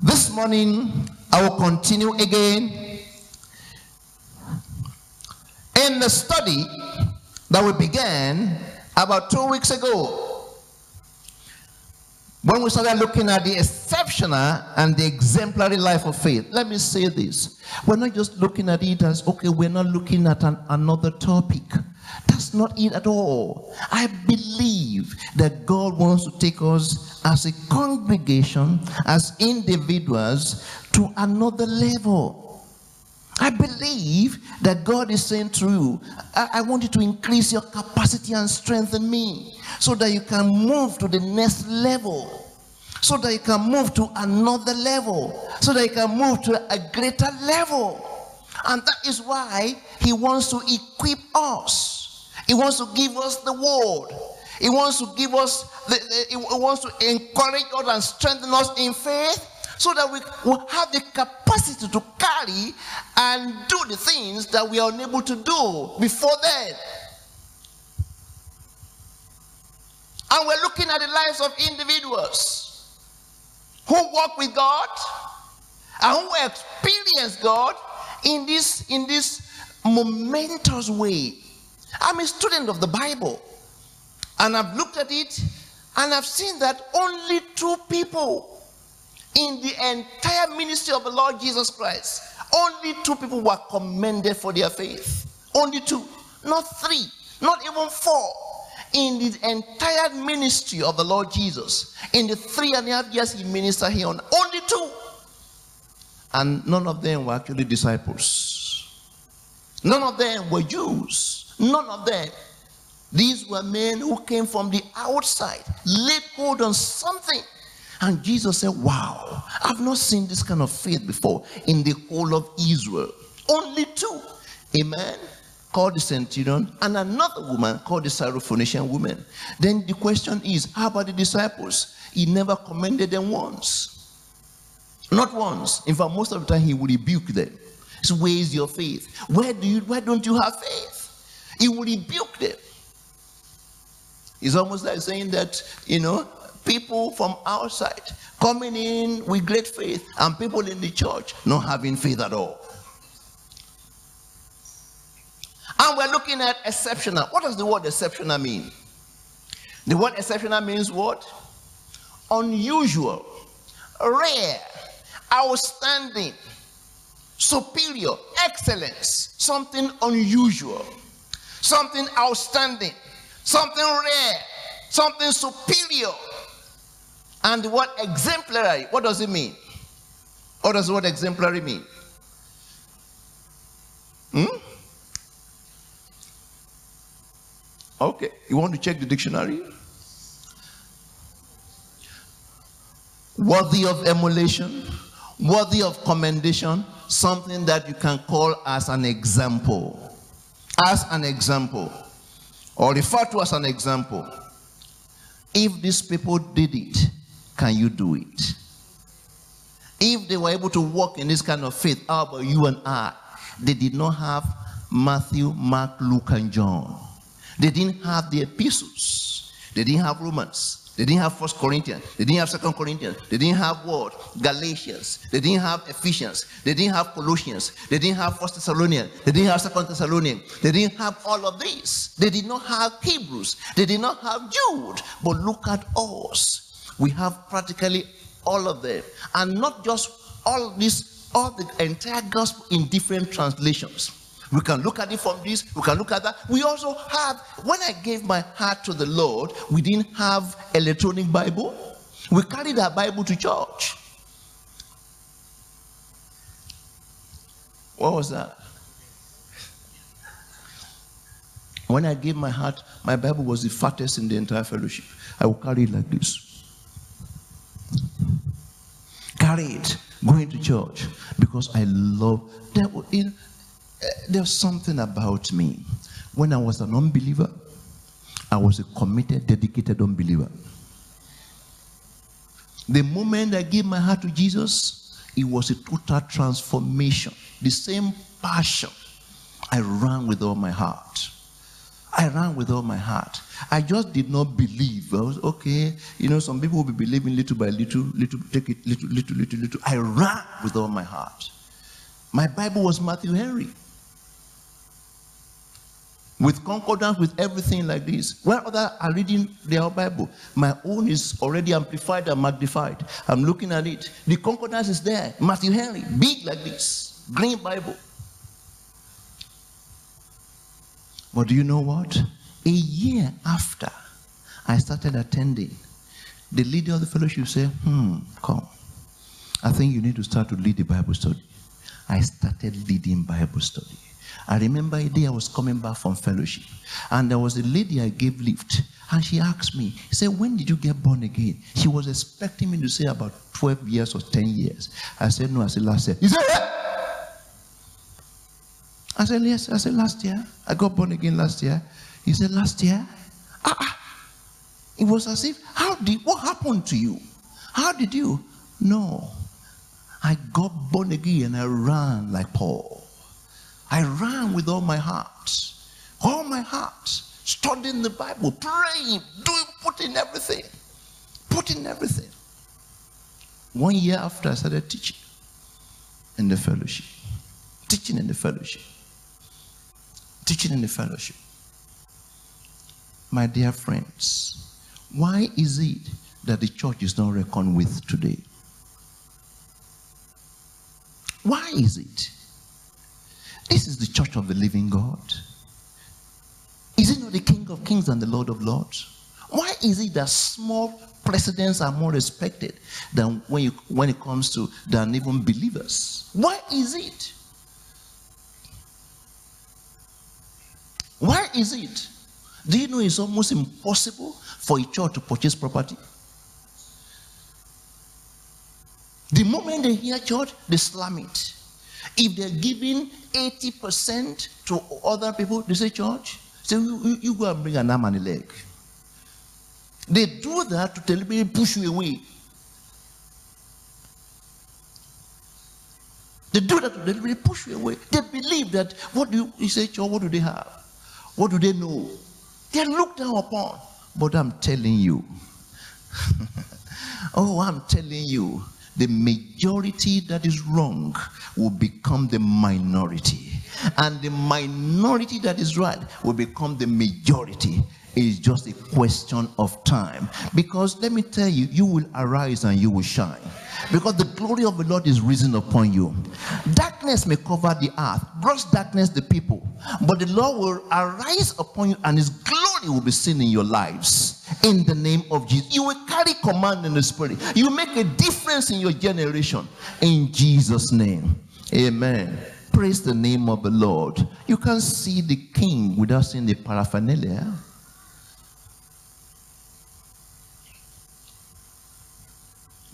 This morning, I will continue again in the study that we began about two weeks ago. When we started looking at the exceptional and the exemplary life of faith, let me say this. We're not just looking at it as, okay, we're not looking at an, another topic. That's not it at all. I believe that God wants to take us as a congregation, as individuals, to another level. I believe that God is saying through, I, I want you to increase your capacity and strengthen me so that you can move to the next level so that you can move to another level, so that you can move to a greater level. And that is why He wants to equip us, He wants to give us the word, He wants to give us, the, the, He wants to encourage us and strengthen us in faith. So that we will have the capacity to carry and do the things that we are unable to do before then. And we're looking at the lives of individuals who walk with God and who experience God in this, in this momentous way. I'm a student of the Bible and I've looked at it and I've seen that only two people in the entire ministry of the Lord Jesus Christ, only two people were commended for their faith. Only two, not three, not even four in the entire ministry of the Lord Jesus, in the three and a half years he ministered here on, only two. And none of them were actually disciples. None of them were Jews. None of them. These were men who came from the outside, laid hold on something. And Jesus said, Wow, I've not seen this kind of faith before in the whole of Israel. Only two. Amen called the centurion and another woman called the Syrophoenician woman. Then the question is, how about the disciples? He never commended them once. Not once. In fact, most of the time he would rebuke them. So where is your faith? Where do you why don't you have faith? He would rebuke them. It's almost like saying that, you know, people from outside coming in with great faith and people in the church not having faith at all. And we're looking at exceptional. What does the word exceptional mean? The word exceptional means what? Unusual, rare, outstanding, superior, excellence, something unusual, something outstanding, something rare, something superior. And the word exemplary, what does it mean? What does the word exemplary mean? Hmm? Okay, you want to check the dictionary? Worthy of emulation, worthy of commendation, something that you can call as an example. As an example, or refer to as an example. If these people did it, can you do it? If they were able to walk in this kind of faith, how about you and I? They did not have Matthew, Mark, Luke, and John. They didn't have the epistles. They didn't have Romans. They didn't have First Corinthians. They didn't have Second Corinthians. They didn't have what? Galatians. They didn't have Ephesians. They didn't have Colossians. They didn't have First Thessalonians. They didn't have Second Thessalonians. They didn't have all of these. They did not have Hebrews. They did not have Jude. But look at us. We have practically all of them. And not just all this, all the entire gospel in different translations. We can look at it from this, we can look at that. We also have, when I gave my heart to the Lord, we didn't have electronic Bible. We carried our Bible to church. What was that? When I gave my heart, my Bible was the fattest in the entire fellowship. I would carry it like this. Carry it, going to church because I love that. In, there's something about me. When I was an unbeliever, I was a committed, dedicated unbeliever. The moment I gave my heart to Jesus, it was a total transformation. The same passion I ran with all my heart. I ran with all my heart. I just did not believe. I was okay. You know, some people will be believing little by little, little, take it little, little, little, little. I ran with all my heart. My Bible was Matthew Henry. With concordance, with everything like this. Where others are reading their Bible, my own is already amplified and magnified. I'm looking at it. The concordance is there. Matthew Henry, big like this, green Bible. But do you know what? A year after I started attending, the leader of the fellowship said, Hmm, come. I think you need to start to lead the Bible study. I started leading Bible study. I remember a day I was coming back from fellowship, and there was a lady I gave lift, and she asked me, She said, When did you get born again? She was expecting me to say about 12 years or 10 years. I said, No, I said last year. He said, yeah. I said, Yes, I said last year. I got born again last year. He said, Last year? Ah, ah. It was as if, How did what happened to you? How did you? No. I got born again and I ran like Paul. I ran with all my heart, all my heart, studying the Bible, praying, doing, putting everything, putting everything. One year after, I started teaching in the fellowship, teaching in the fellowship, teaching in the fellowship. My dear friends, why is it that the church is not reckoned with today? Why is it? This is the church of the living God. Is it not the King of Kings and the Lord of Lords? Why is it that small presidents are more respected than when, you, when it comes to than even believers? Why is it? Why is it? Do you know it's almost impossible for a church to purchase property? The moment they hear church, they slam it. If they're giving 80% to other people, they say, church, say, you, you, go and bring an arm and a leg. They do that to deliberately push you away. They do that to deliberately push you away. They believe that what do you, you say, church, what do they have? What do they know? They're looked down upon. But I'm telling you, oh, I'm telling you, the majority that is wrong will become the minority. And the minority that is right will become the majority. It's just a question of time. Because let me tell you, you will arise and you will shine. Because the glory of the Lord is risen upon you. Darkness may cover the earth, gross darkness the people, but the Lord will arise upon you and his glory will be seen in your lives. In the name of Jesus. You will carry command in the spirit. You make a difference in your generation. In Jesus' name. Amen. Praise the name of the Lord. You can't see the king without seeing the paraphernalia.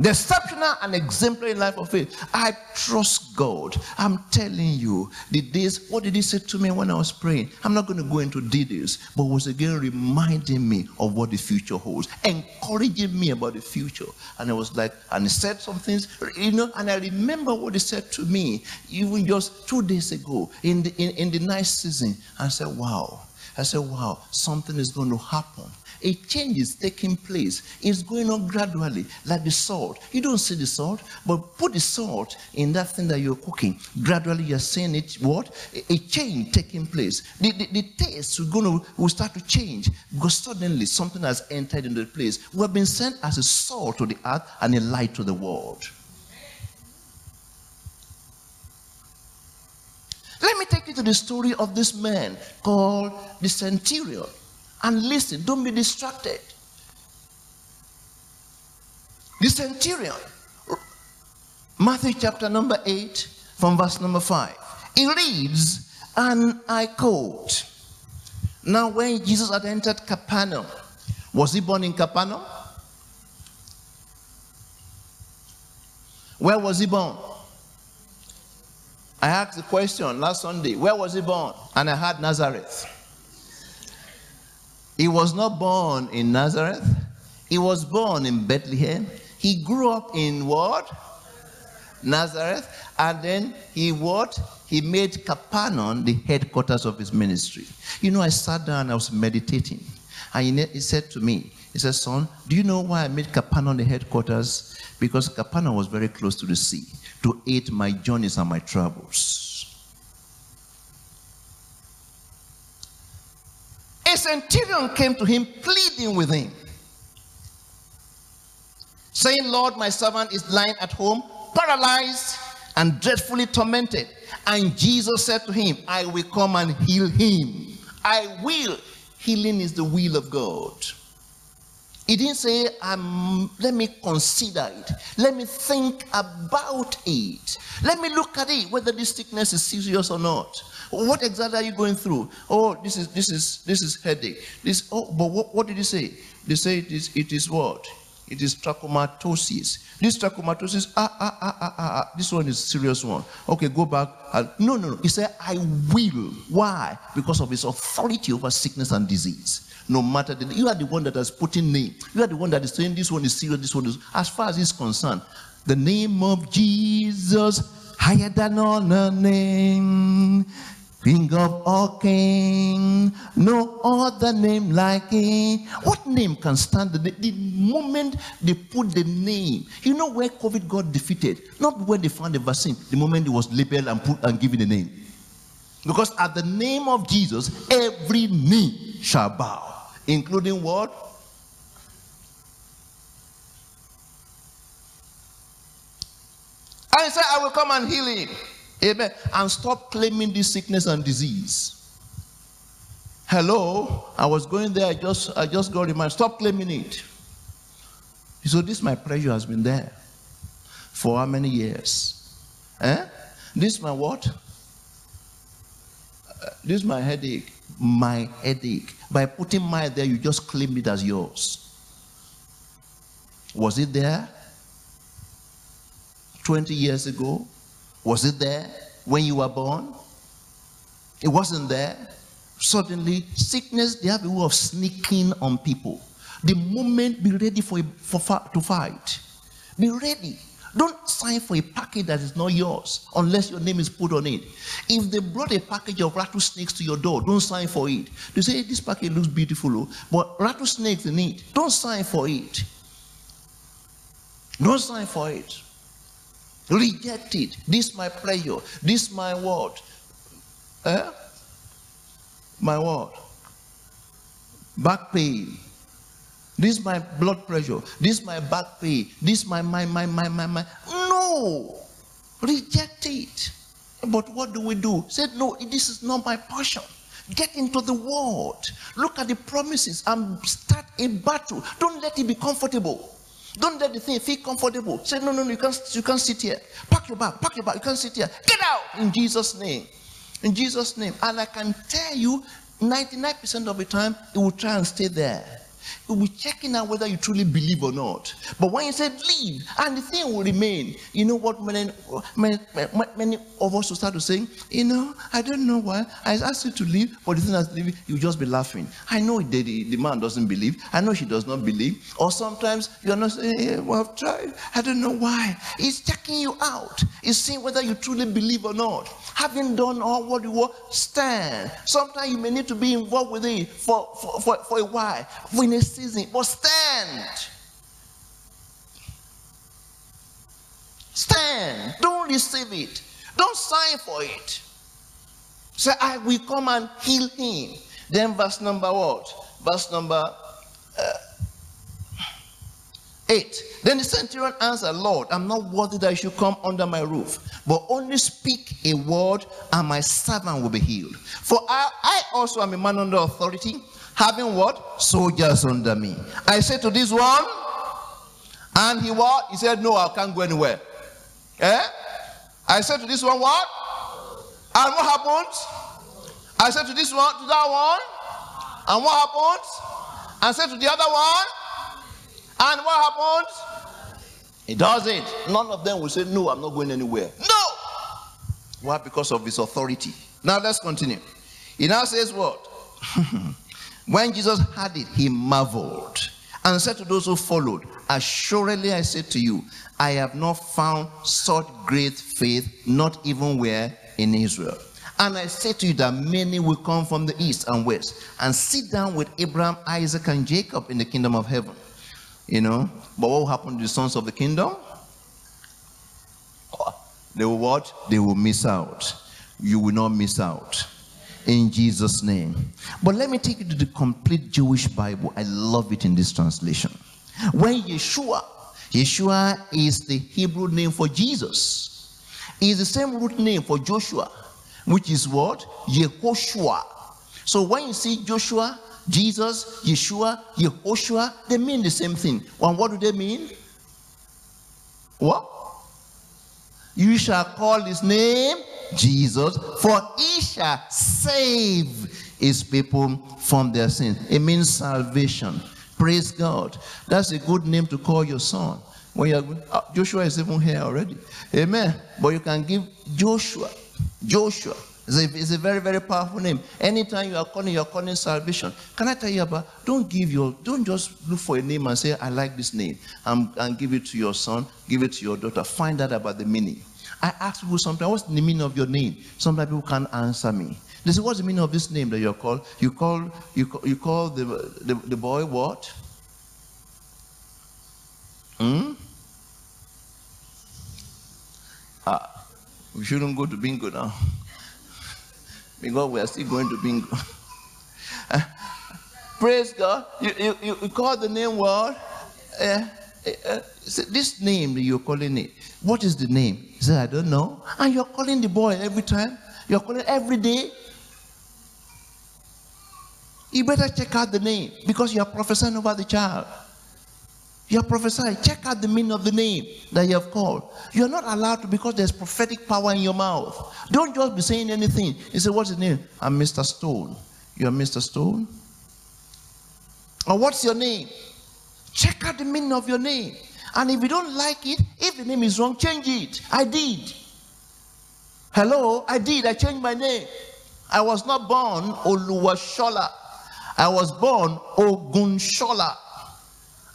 The exceptional and exemplary life of faith. I trust God. I'm telling you, the days, what did he say to me when I was praying? I'm not going to go into details, but was again reminding me of what the future holds, encouraging me about the future. And I was like, and he said some things, you know, and I remember what he said to me even just two days ago in the, in, in the night season. I said, wow. I said, wow, something is going to happen a change is taking place. It's going on gradually, like the salt. You don't see the salt, but put the salt in that thing that you're cooking. Gradually, you're seeing it, what? A, change taking place. The, the, the taste will, going to, will start to change because suddenly something has entered into the place. We have been sent as a salt to the earth and a light to the world. Let me take you to the story of this man called the centurion and listen. Don't be distracted. The centurion, Matthew chapter number 8, from verse number 5. He reads, and I quote, Now, when Jesus had entered Capernaum, was he born in Capernaum? Where was he born? I asked the question last Sunday, where was he born? And I had Nazareth. He was not born in Nazareth. He was born in Bethlehem. He grew up in what? Nazareth, and then he what? He made Capernaum the headquarters of his ministry. You know, I sat down and I was meditating, and he said to me, he said, Son, do you know why I made Capernaum the headquarters? Because Capernaum was very close to the sea to aid my journeys and my travels. A centurion came to him, pleading with him, saying, Lord, my servant is lying at home, paralyzed and dreadfully tormented. And Jesus said to him, I will come and heal him. I will. Healing is the will of God. He didn't say, um, let me consider it. Let me think about it. Let me look at it, whether this sickness is serious or not. What exactly are you going through? Oh, this is this is this is headache. This oh, but what, what did he say? They say it is it is what? It is trachomatosis. This trachomatosis, ah, ah, ah, ah, ah, ah, this one is serious one. Okay, go back. Uh, no, no, no. He said, I will. Why? Because of his authority over sickness and disease. No matter the, you are the one that has put in name. You are the one that is saying this one is serious, this one is. As far as he's concerned, the name of Jesus higher than all name. King of all kings, no other name like him. What name can stand the, the moment they put the name? You know where COVID got defeated? Not when they found the vaccine, the moment it was labeled and put and given the name. Because at the name of Jesus, every knee shall bow, including what? And he said, I will come and heal him. Amen. And stop claiming this sickness and disease. Hello, I was going there. I just, I just got reminded. Stop claiming it. So this my pressure has been there for how many years? Eh? This my what? Uh, this my headache. My headache. By putting my there, you just claim it as yours. Was it there 20 years ago? Was it there when you were born? It wasn't there. Suddenly, sickness, they have a way of sneaking on people. The moment, be ready for, for to fight. Be ready. Don't sign for a package that is not yours unless your name is put on it. If they brought a package of rattlesnakes to your door, don't sign for it. They say, This package looks beautiful, oh, but rattlesnakes in it. Don't sign for it. Don't sign for it. Reject it. This my pleasure. This my word. Eh? My word. Back pain. This my blood pressure. This my back pain. This my my my my my my. No. Reject it. But what do we do? Said no. This is not my portion. Get into the word. Look at the promises and start a battle. Don't let it be comfortable. Don't let the thing feel comfortable. Say, no, no, no, you can't, you can't sit here. Pack your bag, pack your bag. You can't sit here. Get out in Jesus' name. In Jesus' name. And I can tell you, 99% of the time, it will try and stay there. You'll be checking out whether you truly believe or not. But when you said leave, and the thing will remain, you know what many, many, many of us will start to say, you know, I don't know why. I asked you to leave, but the thing that's leaving, you just be laughing. I know the, the, the, man doesn't believe. I know she does not believe. Or sometimes you're not saying, well, I've tried. I don't know why. He's checking you out. He's seeing whether you truly believe or not. Having done all what you want, stand. Sometimes you may need to be involved with it for, for, for, for a while. In a season, but stand. Stand. Don't receive it. Don't sign for it. Say, I will come and heal him. Then verse number what? Verse number uh, 8. Then the centurion answered, Lord, I'm not worthy that you should come under my roof, but only speak a word, and my servant will be healed. For I, I also am a man under authority, having what? Soldiers under me. I said to this one, and he what? He said, No, I can't go anywhere. Eh? I said to this one, What? And what happens? I said to this one, to that one, and what happens? I said to the other one, and what happens? He doesn't. None of them will say, No, I'm not going anywhere. No! Why? Because of his authority. Now let's continue. He now says, What? when Jesus heard it, he marveled and said to those who followed, Assuredly I say to you, I have not found such great faith, not even where in Israel. And I say to you that many will come from the east and west and sit down with Abraham, Isaac, and Jacob in the kingdom of heaven. You know, but what will happen to the sons of the kingdom? They will what? They will miss out. You will not miss out. In Jesus' name. But let me take you to the complete Jewish Bible. I love it in this translation. When Yeshua, Yeshua is the Hebrew name for Jesus, is the same root name for Joshua, which is what? Yehoshua. So when you see Joshua, Jesus, Yeshua, Yehoshua, they mean the same thing. And what do they mean? What? You shall call his name Jesus, for he shall save his people from their sins. It means salvation. Praise God. That's a good name to call your son. When you're, uh, Joshua is even here already. Amen. But you can give Joshua. Joshua. It's a, it's a, very, very powerful name. Anytime you are calling, you're calling salvation. Can I tell you about? Don't give your, don't just look for a name and say, I like this name, and, and give it to your son, give it to your daughter. Find out about the meaning. I ask people sometimes, what's the meaning of your name? Sometimes people can't answer me. They say, what's the meaning of this name that you're called? You call, you call, you call the, the, the boy what? Hmm? Ah, we shouldn't go to bingo now because we are still going to bingo. uh, praise God. You, you, you call the name what? Uh, uh, this name you're calling it, what is the name? He said, I don't know. And you're calling the boy every time. You're calling every day. You better check out the name because you're prophesying over the child. You're prophesying. Check out the meaning of the name that you have called. You're not allowed to because there's prophetic power in your mouth. Don't just be saying anything. You say, What's the name? I'm Mr. Stone. You're Mr. Stone? Or what's your name? Check out the meaning of your name. And if you don't like it, if the name is wrong, change it. I did. Hello, I did. I changed my name. I was not born Oluwashola. I was born Ogunshola.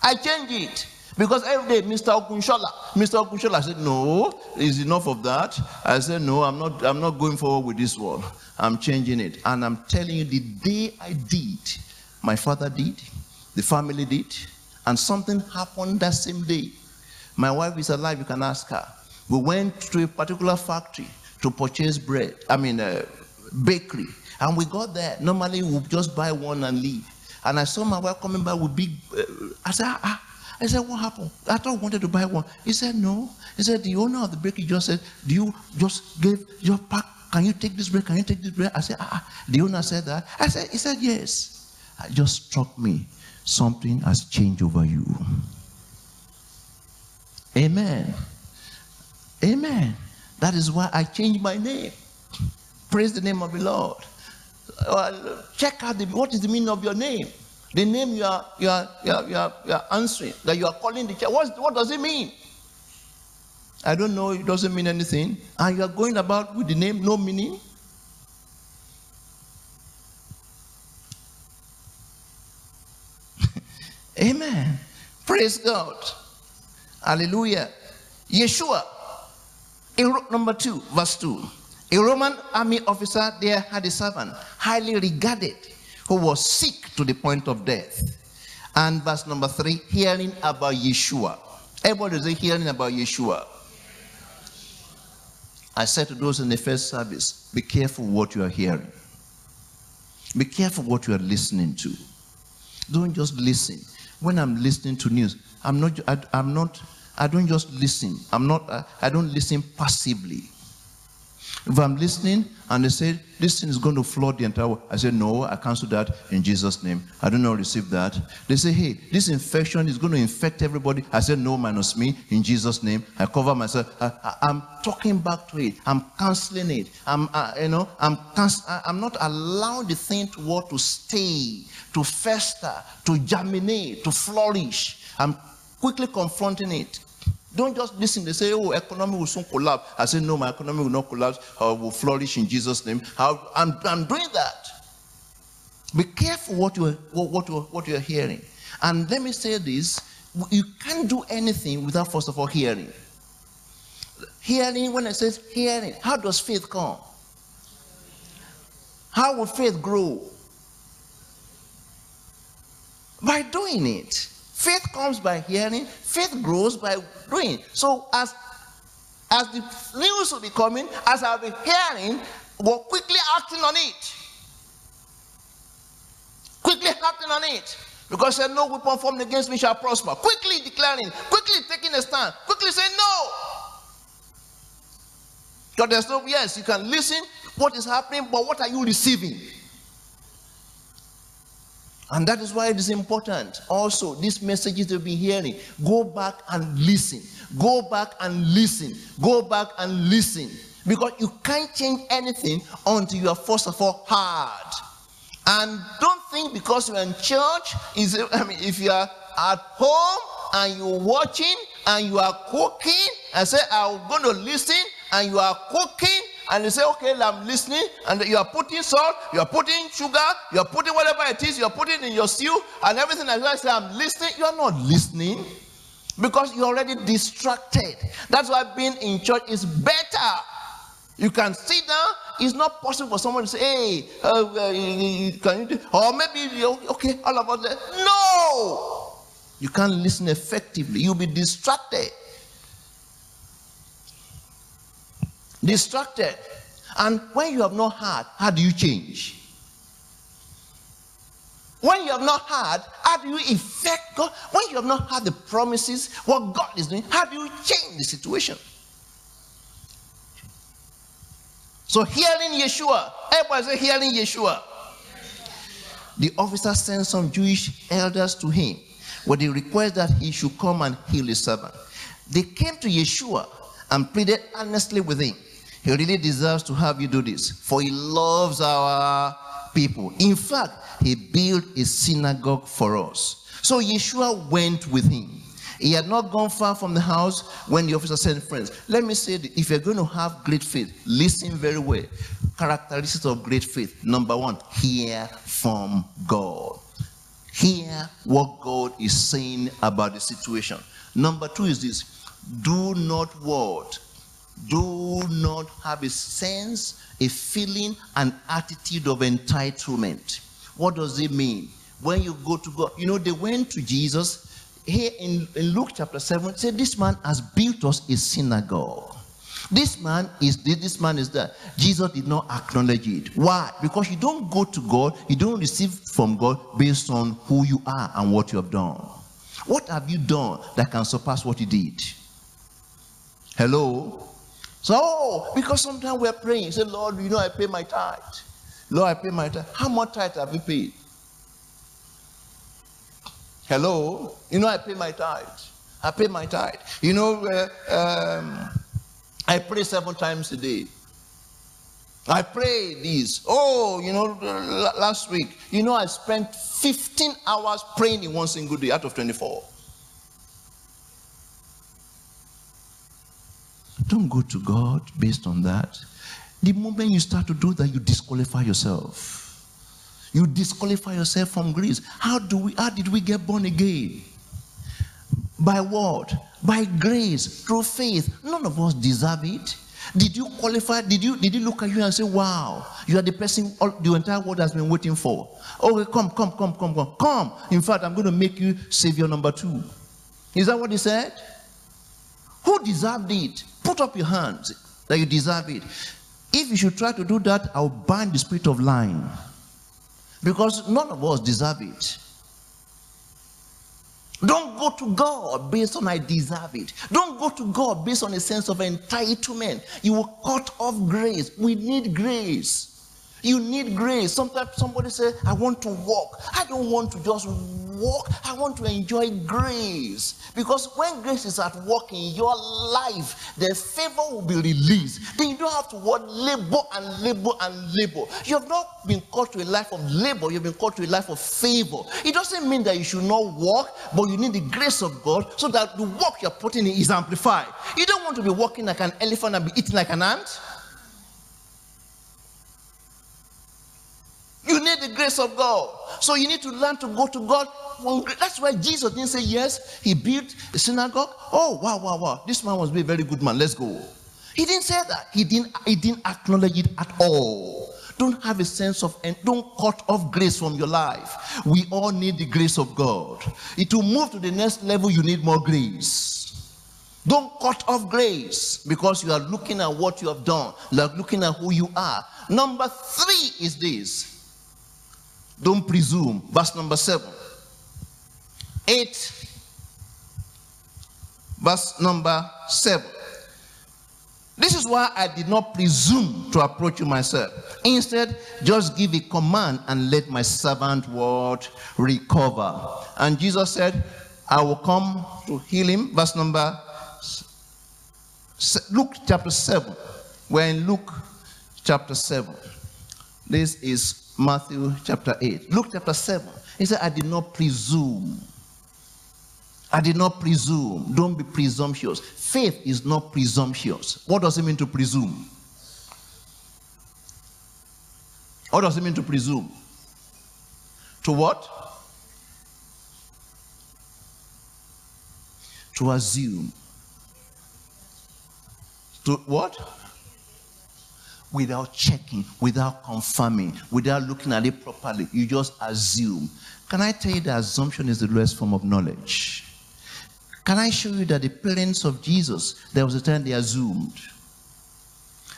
I changed it. Because every day, Mr. Okunshola, Mr. Okunshola said, No, is enough of that. I said, No, I'm not, I'm not going forward with this one. I'm changing it. And I'm telling you, the day I did, my father did, the family did, and something happened that same day. My wife is alive, you can ask her. We went to a particular factory to purchase bread, I mean, uh, bakery. And we got there. Normally, we would just buy one and leave. And I saw my wife coming back with big. Uh, I said, ah, ah. I said, what happened? I thought I wanted to buy one. He said, no. He said, the owner of the bakery just said, do you just give your pack? Can you take this bread? Can you take this bread? I said, ah, ah. The owner said that. I said, he said, yes. It just struck me. Something has changed over you. Amen. Amen. That is why I changed my name. Praise the name of the Lord. Well, check out the, what is the meaning of your name. The name you are, you are, you are, you are, you are answering, that you are calling the church. What, what does it mean? I don't know. It doesn't mean anything. And you are going about with the name, no meaning. Amen. Praise God. Hallelujah. Yeshua, in number two, verse two. A Roman army officer there had a servant, highly regarded, who was sick to the point of death. And verse number three, hearing about Yeshua. Everybody is hearing about Yeshua. I said to those in the first service, be careful what you are hearing. Be careful what you are listening to. Don't just listen. When I'm listening to news, I'm not, I, am not, I don't just listen. I'm not, I, I don't listen passively. If I'm listening and they say, this thing is going to flood the entire world, I say, no, I cancel that in Jesus' name. I do not receive that. They say, hey, this infection is going to infect everybody. I say, no, minus me, in Jesus' name. I cover myself. I, am talking back to it. I'm canceling it. I'm, you know, I'm, I'm not allowing the thing to what to stay, to fester, to germinate, to flourish. I'm quickly confronting it. Don't just listen. They say, oh, economy will soon collapse. I say, no, my economy will not collapse. I will flourish in Jesus' name. I'm, I'm doing that. Be careful what you're, what, what, what you're hearing. And let me say this you can't do anything without, first of all, hearing. Hearing, when it says hearing, how does faith come? How will faith grow? By doing it. Faith comes by hearing, faith grows by doing. So as as the news will be coming, as I'll be hearing, we're quickly acting on it. Quickly acting on it. Because said, No weapon formed against me shall prosper. Quickly declaring, quickly taking a stand, quickly saying no. Because there's no, yes, you can listen what is happening, but what are you receiving? And that is why it is important. Also, these messages you'll be hearing, go back and listen. Go back and listen. Go back and listen. Because you can't change anything until you are first of all heard. And don't think because you're in church, is I mean, if you are at home and you're watching and you are cooking and say, I'm going to listen, and you are cooking and you say, okay, I'm listening, and you are putting salt, you are putting sugar, you are putting whatever it is, you are putting in your stew, and everything like that. Say, I'm listening. You are not listening because you're already distracted. That's why being in church is better. You can sit down. It's not possible for someone to say, hey, uh, uh, can you do, or maybe, okay, all of us. No! You can't listen effectively. You'll be distracted. Distracted. And when you have not heard, how do you change? When you have not heard, how do you effect God? When you have not heard the promises, what God is doing, how do you change the situation? So hearing Yeshua, everybody say hearing Yeshua. The officer sent some Jewish elders to him with the request that he should come and heal his servant. They came to Yeshua and pleaded earnestly with him he really deserves to have you do this, for he loves our people. In fact, he built a synagogue for us. So Yeshua went with him. He had not gone far from the house when the officer sent friends. Let me say, if you're going to have great faith, listen very well. Characteristics of great faith. Number one, hear from God. Hear what God is saying about the situation. Number two is this do not what? Do not have a sense, a feeling, an attitude of entitlement. What does it mean? When you go to God, you know, they went to Jesus here in, in Luke chapter 7, said, This man has built us a synagogue. This man is this man is that Jesus did not acknowledge it. Why? Because you don't go to God, you don't receive from God based on who you are and what you have done. What have you done that can surpass what you did? Hello? So, because sometimes we're praying, say, Lord, you know, I pay my tithe. Lord, I pay my tithe. How much tithe have you paid? Hello? You know, I pay my tithe. I pay my tithe. You know, uh, um, I pray seven times a day. I pray this. Oh, you know, last week, you know, I spent 15 hours praying in one single day out of 24. Don't go to God based on that. The moment you start to do that, you disqualify yourself. You disqualify yourself from grace. How do we how did we get born again? By what? By grace, through faith. None of us deserve it. Did you qualify? Did you did you look at you and say, Wow, you are the person all, the entire world has been waiting for? Okay, come, come, come, come, come, come. In fact, I'm going to make you savior number two. Is that what he said? Who deserved it? Put up your hands that you deserve it. If you should try to do that, I'll bind the spirit of lying. Because none of us deserve it. Don't go to God based on I deserve it. Don't go to God based on a sense of entitlement. You will cut off grace. We need grace. You need grace. Sometimes somebody say, I want to walk. I don't want to just walk. I want to enjoy grace. Because when grace is at work in your life, the favor will be released. Then you don't have to work, labor and labor and labor. You have not been called to a life of labor, you've been called to a life of favor. It doesn't mean that you should not walk, but you need the grace of God so that the work you're putting in is amplified. You don't want to be walking like an elephant and be eating like an ant. You need the grace of God. So you need to learn to go to God. That's why Jesus didn't say yes. He built a synagogue. Oh, wow, wow, wow. This man be a very good man. Let's go. He didn't say that. He didn't, he didn't acknowledge it at all. Don't have a sense of, and don't cut off grace from your life. We all need the grace of God. It will move to the next level, you need more grace. Don't cut off grace because you are looking at what you have done, like looking at who you are. Number three is this don't presume. Verse number seven. Eight. Verse number seven. This is why I did not presume to approach you myself. Instead, just give a command and let my servant word recover. And Jesus said, I will come to heal him. Verse number Luke chapter 7. We're in Luke chapter 7. This is Matthew chapter 8. Luke chapter 7. He said, I did not presume. I did not presume. Don't be presumptuous. Faith is not presumptuous. What does it mean to presume? What does it mean to presume? To what? To assume. To what? Without checking, without confirming, without looking at it properly. You just assume. Can I tell you that assumption is the lowest form of knowledge? Can I show you that the parents of Jesus, there was a time they assumed?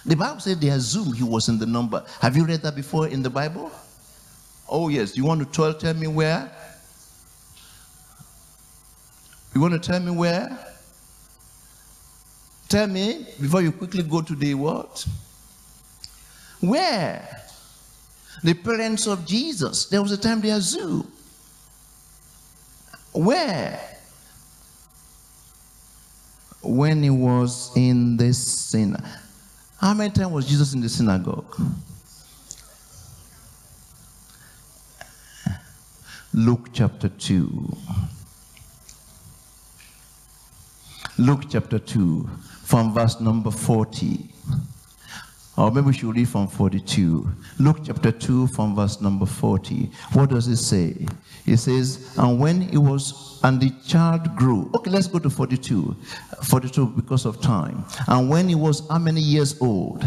The Bible said they assumed he was in the number. Have you read that before in the Bible? Oh, yes. You want to tell, tell me where? You want to tell me where? Tell me before you quickly go to the what? Where? The parents of Jesus. There was a time they assumed. Where? When he was in the synagogue. How many times was Jesus in the synagogue? Luke chapter 2. Luke chapter 2 from verse number 40. Or maybe we should read from 42. Luke chapter 2 from verse number 40. What does it say? It says, And when it was, and the child grew. Okay, let's go to 42. 42 because of time. And when he was how many years old?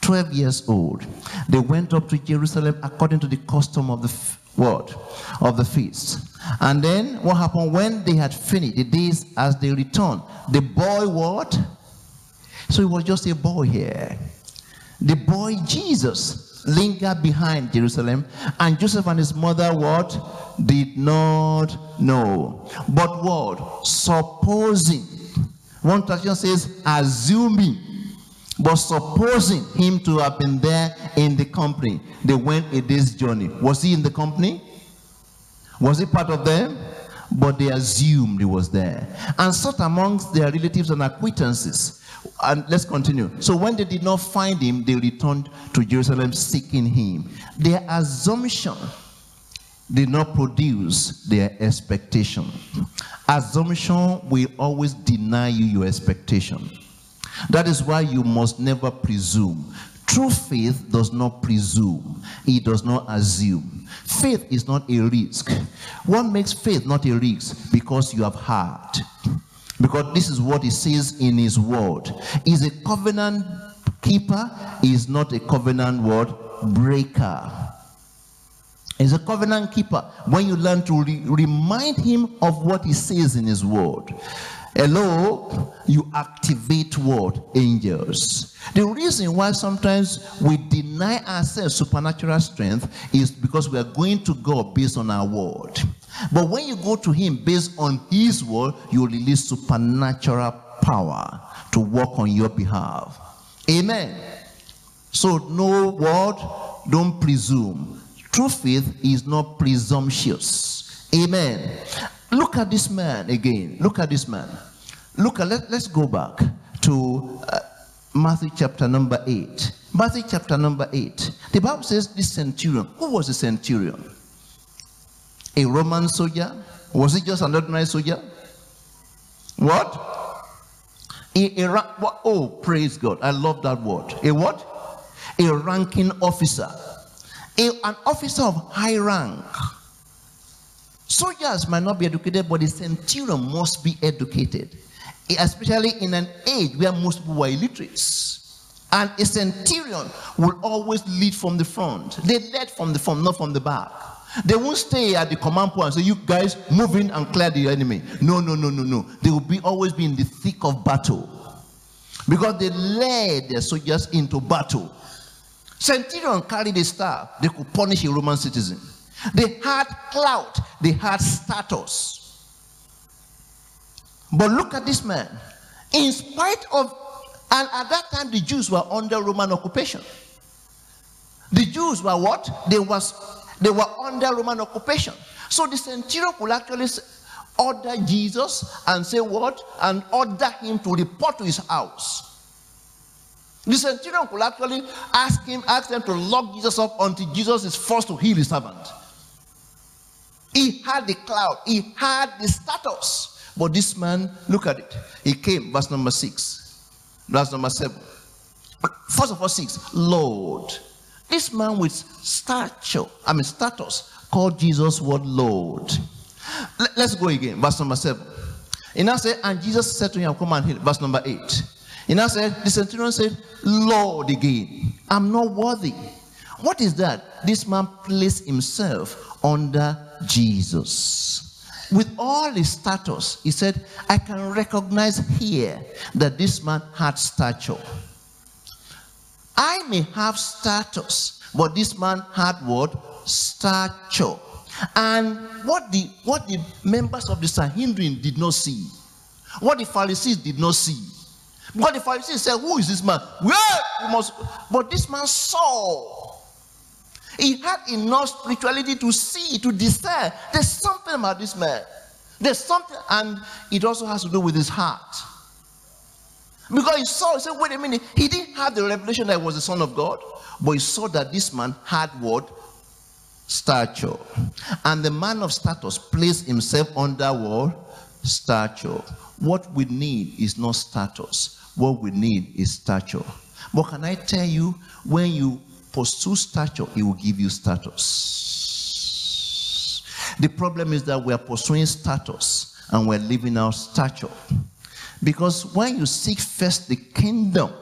12 years old. They went up to Jerusalem according to the custom of the what? Of the feast. And then what happened when they had finished the days as they returned? The boy what? So he was just a boy here. The boy Jesus lingered behind Jerusalem, and Joseph and his mother what? Did not know. But what? Supposing. One tradition says, assuming. But supposing him to have been there in the company, they went a day's journey. Was he in the company? Was he part of them? But they assumed he was there. And sought amongst their relatives and acquaintances and let's continue. So when they did not find him, they returned to Jerusalem seeking him. Their assumption did not produce their expectation. Assumption will always deny you your expectation. That is why you must never presume. True faith does not presume, it does not assume. Faith is not a risk. What makes faith not a risk? Because you have heard. Because this is what he says in his word. Is a covenant keeper, is not a covenant word breaker. Is a covenant keeper when you learn to re remind him of what he says in his word. Hello, you activate what? Angels. The reason why sometimes we deny ourselves supernatural strength is because we are going to God based on our word. But when you go to him based on his word, you release supernatural power to work on your behalf. Amen. So no word, don't presume. True faith is not presumptuous. Amen. Look at this man again. Look at this man. Look at, let, let's go back to uh, Matthew chapter number 8. Matthew chapter number 8. The Bible says this centurion. Who was the centurion? A Roman soldier? Was he just an ordinary soldier? What? A, a? Oh, praise God. I love that word. A what? A ranking officer. a, an officer of high rank. Soldiers might not be educated, but the centurion must be educated, especially in an age where most people were illiterates. And a centurion will always lead from the front. They led from the front, not from the back. They won't stay at the command point and say, You guys move in and clear the enemy. No, no, no, no, no. They will be always be in the thick of battle. Because they led their soldiers into battle. Centurion carried a staff, they could punish a Roman citizen. They had clout, they had status. But look at this man. In spite of, and at that time the Jews were under Roman occupation. The Jews were what? They was they were under Roman occupation. So the centurion could actually order Jesus and say what? And order him to report to his house. The centurion could actually ask him, ask them to lock Jesus up until Jesus is forced to heal his servant. He had the cloud, he had the status. But this man, look at it. He came, verse number six, verse number seven. First of all, six, Lord. This man with stature, I mean status, called Jesus what Lord. Let's go again, verse number seven. And I said, and Jesus said to him, Come and heal. Verse number eight. And I said, the centurion said, Lord again, I'm not worthy. What is that? This man placed himself under Jesus. With all his status, he said, I can recognize here that this man had stature. I may have status, but this man had what? Stature. And what the what the members of the Sanhedrin did not see, what the Pharisees did not see, but the Pharisees said, Who is this man? Well, we must. But this man saw. He had enough spirituality to see, to discern. There's something about this man. There's something, and it also has to do with his heart. Because he saw, he said, wait a minute, he didn't have the revelation that he was the Son of God, but he saw that this man had what? Stature. And the man of status placed himself under what? Stature. What we need is not status. What we need is stature. But can I tell you, when you pursue stature, it will give you status. The problem is that we are pursuing status and we're living our stature. Because when you seek first the kingdom,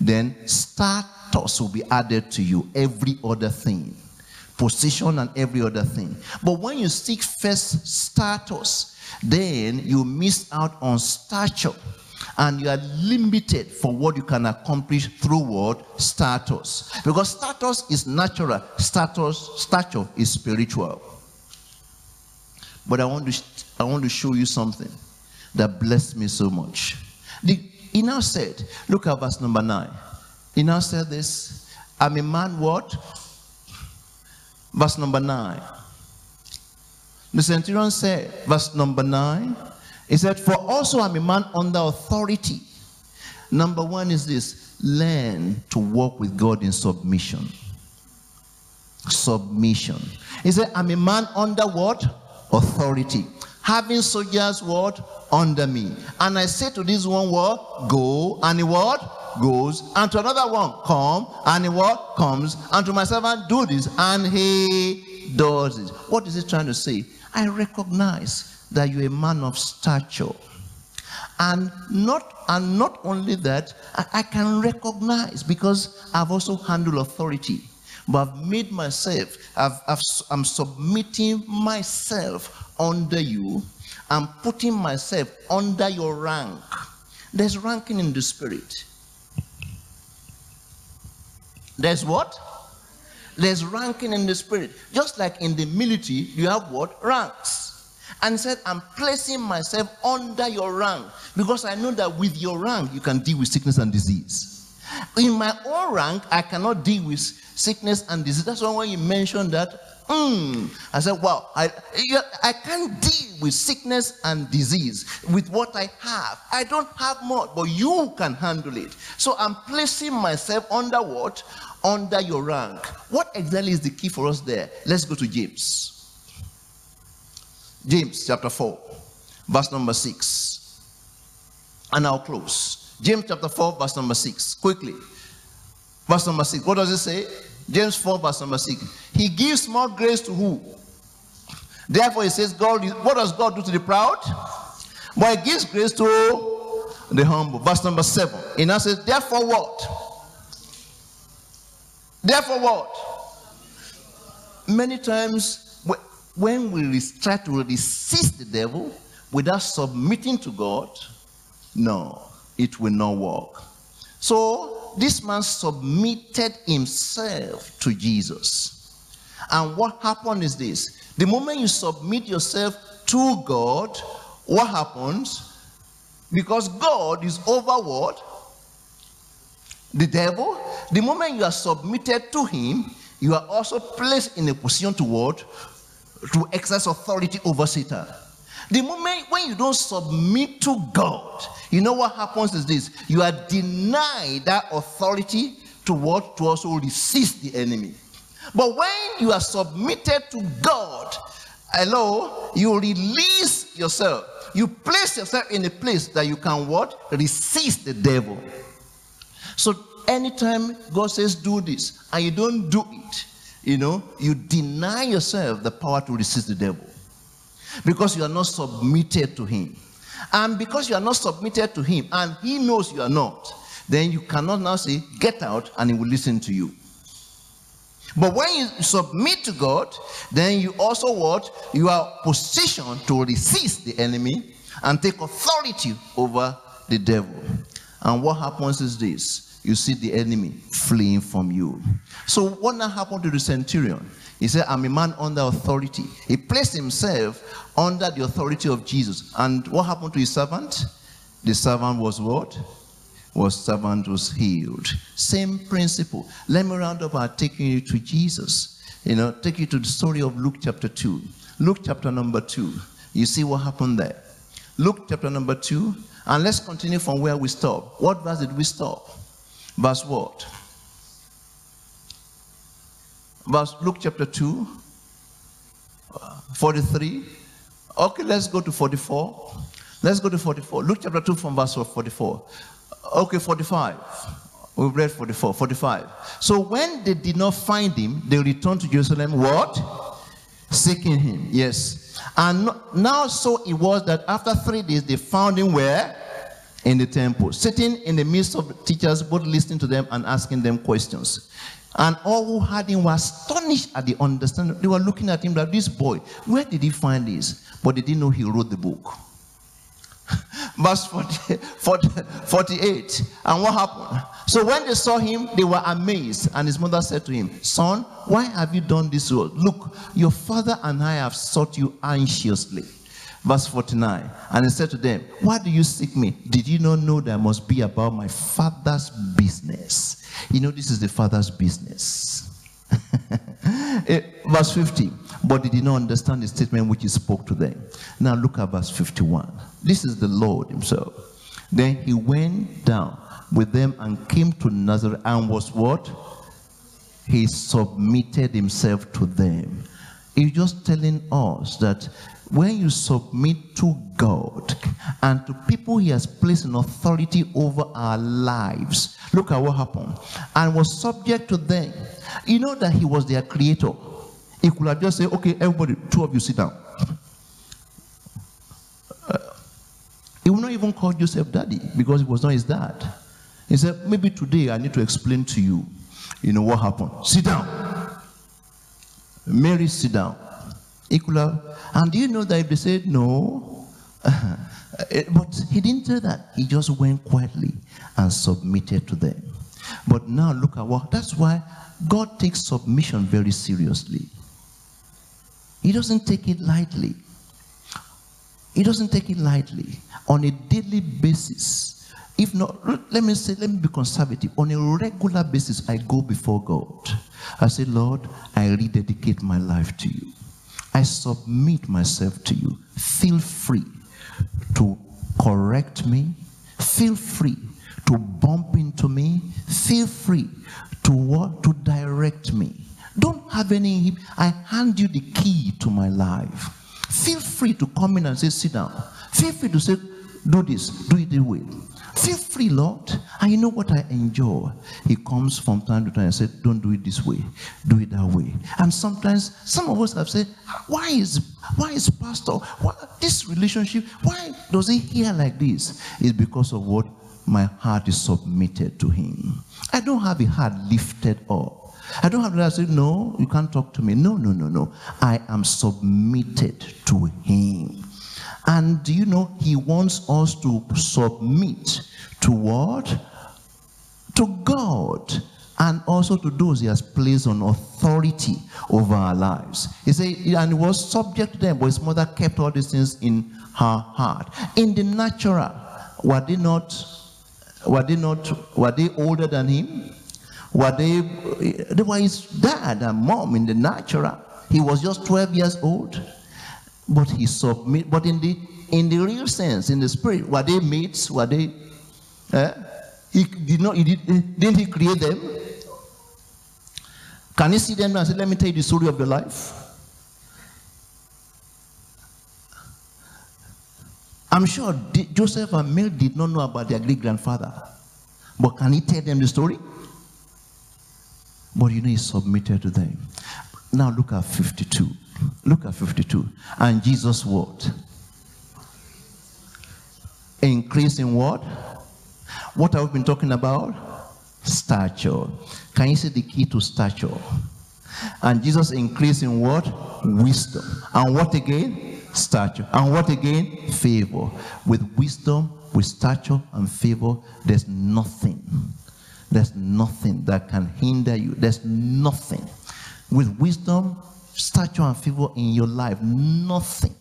then status will be added to you, every other thing, position and every other thing. But when you seek first status, then you miss out on stature and you are limited for what you can accomplish through what? Status because status is natural. Status stature is spiritual. But i want to i want to show you something that blessed me so much the, he now said look at verse number nine he now said this i'm a man what verse number nine the centurion said, verse number 9, he said, For also I'm a man under authority. Number one is this learn to walk with God in submission. Submission. He said, I'm a man under what? Authority. Having soldiers what? Under me. And I say to this one what? Go. And he what? Goes. And to another one, come. And he what? Comes. And to my servant, do this. And he does it. What is he trying to say? I recognize that you're a man of stature. And not, and not only that, I, I can recognize because I've also handled authority. But I've made myself, I've, I've, I'm submitting myself under you. I'm putting myself under your rank. There's ranking in the spirit. There's what? There's ranking in the spirit. Just like in the military, you have what? Ranks. And said, I'm placing myself under your rank because I know that with your rank, you can deal with sickness and disease. In my own rank, I cannot deal with sickness and disease. That's why when you mentioned that, mm, I said, wow, I, I can't deal with sickness and disease with what I have. I don't have much, but you can handle it. So I'm placing myself under what? under your rank. What exactly is the key for us there? Let's go to James. James chapter 4, verse number 6. And I'll close. James chapter 4, verse number 6. Quickly. Verse number 6. What does it say? James 4, verse number 6. He gives more grace to who? Therefore, he says, God, what does God do to the proud? But he gives grace to the humble. Verse number 7. He now says, Therefore, what? Therefore, what? Many times, when we try to resist the devil without submitting to God, no, it will not work. So, this man submitted himself to Jesus. And what happened is this the moment you submit yourself to God, what happens? Because God is over what? The devil. The moment you are submitted to him, you are also placed in a position to what? To exercise authority over Satan. The moment when you don't submit to God, you know what happens is this you are denied that authority to what? To also resist the enemy. But when you are submitted to God, hello, you release yourself. You place yourself in a place that you can what? Resist the devil. So anytime God says do this and you don't do it, you know, you deny yourself the power to resist the devil because you are not submitted to him. And because you are not submitted to him and he knows you are not, then you cannot now say, Get out, and he will listen to you. But when you submit to God, then you also what? You are positioned to resist the enemy and take authority over the devil. And what happens is this you see the enemy fleeing from you. So, what now happened to the centurion? He said, I'm a man under authority. He placed himself under the authority of Jesus. And what happened to his servant? The servant was what? Was servant was healed. Same principle. Let me round up by taking you to Jesus. You know, take you to the story of Luke chapter 2. Luke chapter number 2. You see what happened there. Luke chapter number 2. And let's continue from where we stopped. What verse did we stop? Verse what? verse Luke chapter 2, uh, 43. Okay, let's go to 44. Let's go to 44. Luke chapter 2 from verse 44. Okay, 45. We've read 44, 45. So when they did not find him, they returned to Jerusalem. What? Seeking him. Yes. And now so it was that after three days they found him where? In the temple, sitting in the midst of teachers, both listening to them and asking them questions. And all who heard him were astonished at the understanding. They were looking at him like, this boy, where did he find this? But they didn't know he wrote the book. Verse 40, 40, 48. And what happened? So when they saw him, they were amazed. And his mother said to him, Son, why have you done this? Look, your father and I have sought you anxiously. Verse 49. And he said to them, Why do you seek me? Did you not know that I must be about my father's business? You know, this is the father's business. Eh, verse 50. But they did not understand the statement which he spoke to them. Now look at verse 51. This is the Lord himself. Then he went down with them and came to Nazareth and was what? He submitted himself to them. He's just telling us that when you submit to God and to people He has placed in authority over our lives, look at what happened. And was subject to them. You know that He was their creator. He could have just said, Okay, everybody, two of you sit down. Uh, he would not even call Joseph daddy because he was not his dad. He said, Maybe today I need to explain to you, you know, what happened. Sit down. Mary, sit down. Have, and do you know that if they said no, eh, but he didn't say that. He just went quietly and submitted to them. But now look at what, that's why God takes submission very seriously. He doesn't take it lightly. He doesn't take it lightly. On a daily basis, if not, let me say, let me be conservative. On a regular basis, I go before God. I say, Lord, I rededicate my life to you. I submit myself to you. Feel free to correct me. Feel free to bump into me. Feel free to what? To direct me. Don't have any. I hand you the key to my life. Feel free to come in and say, sit down. Feel free to say, do this, do it the way. Feel free, Lord. And you know what I enjoy? He comes from time to time and said, Don't do it this way, do it that way. And sometimes some of us have said, Why is why is pastor why, this relationship? Why does he hear like this? It's because of what my heart is submitted to him. I don't have a heart lifted up. I don't have to say, no, you can't talk to me. No, no, no, no. I am submitted to him. And do you know, he wants us to submit to what? To God and also to those he has placed on authority over our lives. He said, and he was subject to them, but his mother kept all these things in her heart. In the natural, were they not, were they not, were they older than him? Were they, they were his dad and mom in the natural. He was just 12 years old. But he submit, but in the in the real sense, in the spirit, were they mates? Were they eh? he did not he did, didn't he create them? Can you see them and say, Let me tell you the story of your life? I'm sure Joseph and Mary did not know about their great grandfather. But can he tell them the story? But you know, he submitted to them. Now look at 52. Look at 52. And Jesus what? Increase in what? What have we been talking about? Stature. Can you see the key to stature? And Jesus increased in what? Wisdom. And what again? Stature. And what again? Favor. With wisdom, with stature and favor, there's nothing. There's nothing that can hinder you. There's nothing. With wisdom, stature, and favor in your life, nothing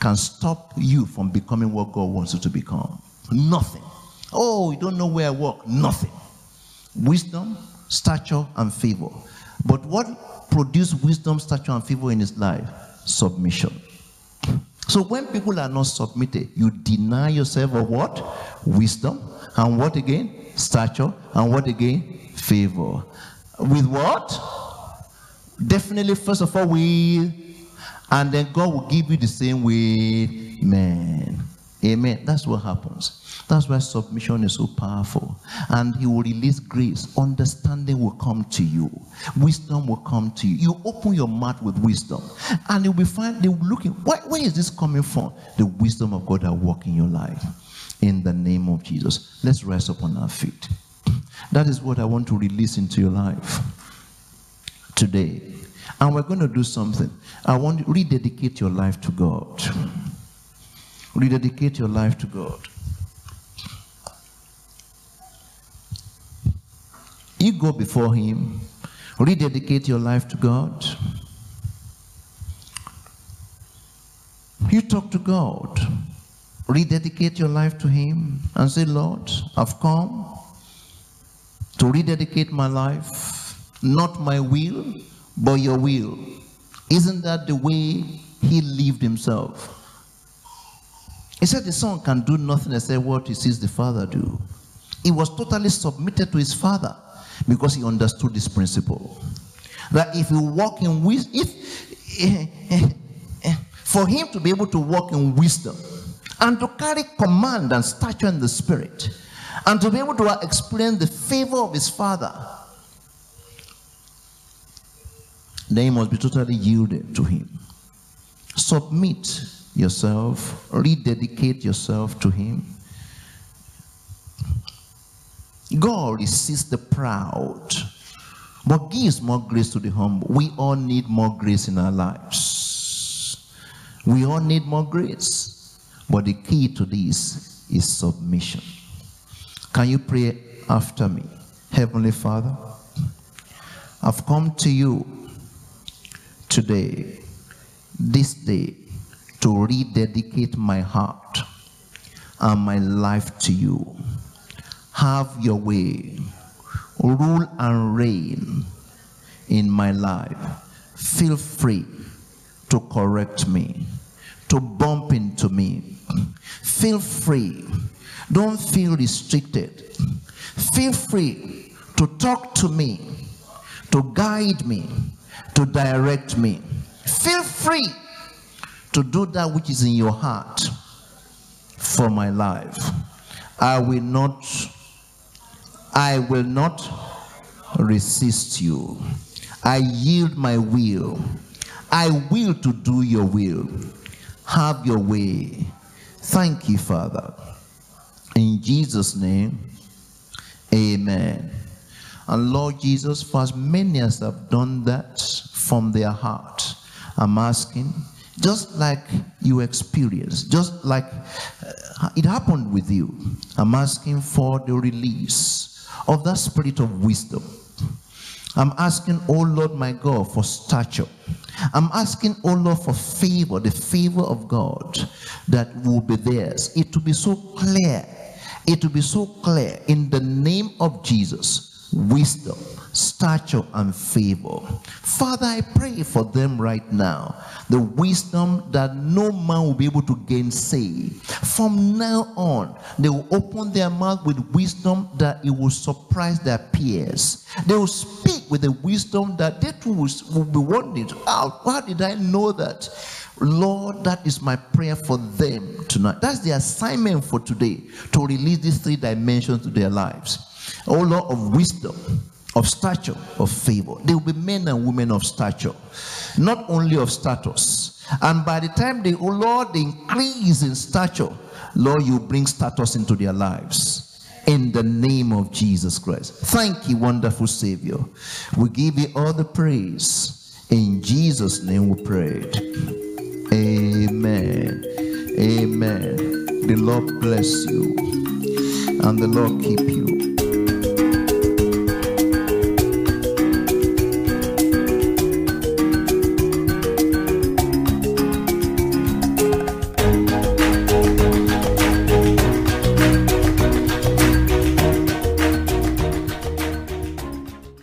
can stop you from becoming what God wants you to become. Nothing. Oh, you don't know where I work. Nothing. Wisdom, stature, and favor. But what produced wisdom, stature, and favor in his life? Submission. So when people are not submitted, you deny yourself of what? Wisdom. And what again? Stature. And what again? Favor. With what? Definitely, first of all, we and then God will give you the same way, man. Amen. That's what happens. That's why submission is so powerful. And He will release grace. Understanding will come to you. Wisdom will come to you. You open your mouth with wisdom. And you'll be fine. Be looking. Where, where is this coming from? The wisdom of God that work in your life. In the name of Jesus. Let's rise up on our feet. That is what I want to release into your life today. And we're going to do something. I want you to rededicate your life to God. Rededicate your life to God. You go before Him, rededicate your life to God. You talk to God, rededicate your life to Him, and say, Lord, I've come to rededicate my life, not my will, but your will. Isn't that the way he lived himself? He said the son can do nothing except what he sees the father do. He was totally submitted to his father because he understood this principle. That if you walk in wisdom, if for him to be able to walk in wisdom and to carry command and stature in the spirit and to be able to experience the favor of his father then you must be totally yielded to Him. Submit yourself, rededicate yourself to Him. God resists the proud, but gives more grace to the humble. We all need more grace in our lives. We all need more grace. But the key to this is submission. Can you pray after me? Heavenly Father, I've come to you today, this day, to rededicate my heart and my life to you. Have your way. Rule and reign in my life. Feel free to correct me, to bump into me. Feel free. Don't feel restricted. Feel free to talk to me, to guide me, to direct me. Feel free to do that which is in your heart for my life. I will not I will not resist you. I yield my will. I will to do your will. Have your way. Thank you, Father. In Jesus' name, amen. And Lord Jesus, for as many as have done that from their heart, I'm asking, just like you experienced, just like uh, it happened with you, I'm asking for the release of that spirit of wisdom. I'm asking, oh Lord my God, for stature. I'm asking, oh Lord, for favor, the favor of God that will be theirs. It will be so clear. It will be so clear in the name of Jesus wisdom, stature, and favor. Father, I pray for them right now. The wisdom that no man will be able to gainsay. From now on, they will open their mouth with wisdom that it will surprise their peers. They will speak with the wisdom that they too will be wondering, how, how did I know that? Lord, that is my prayer for them tonight. That's the assignment for today to release these three dimensions to their lives. O Lord of wisdom, of stature, of favor. They will be men and women of stature, not only of status. And by the time they, oh Lord, they increase in stature, Lord, you bring status into their lives. In the name of Jesus Christ. Thank you, wonderful Savior. We give you all the praise. In Jesus' name we pray. Amen. Amen. The Lord bless you and the Lord keep you.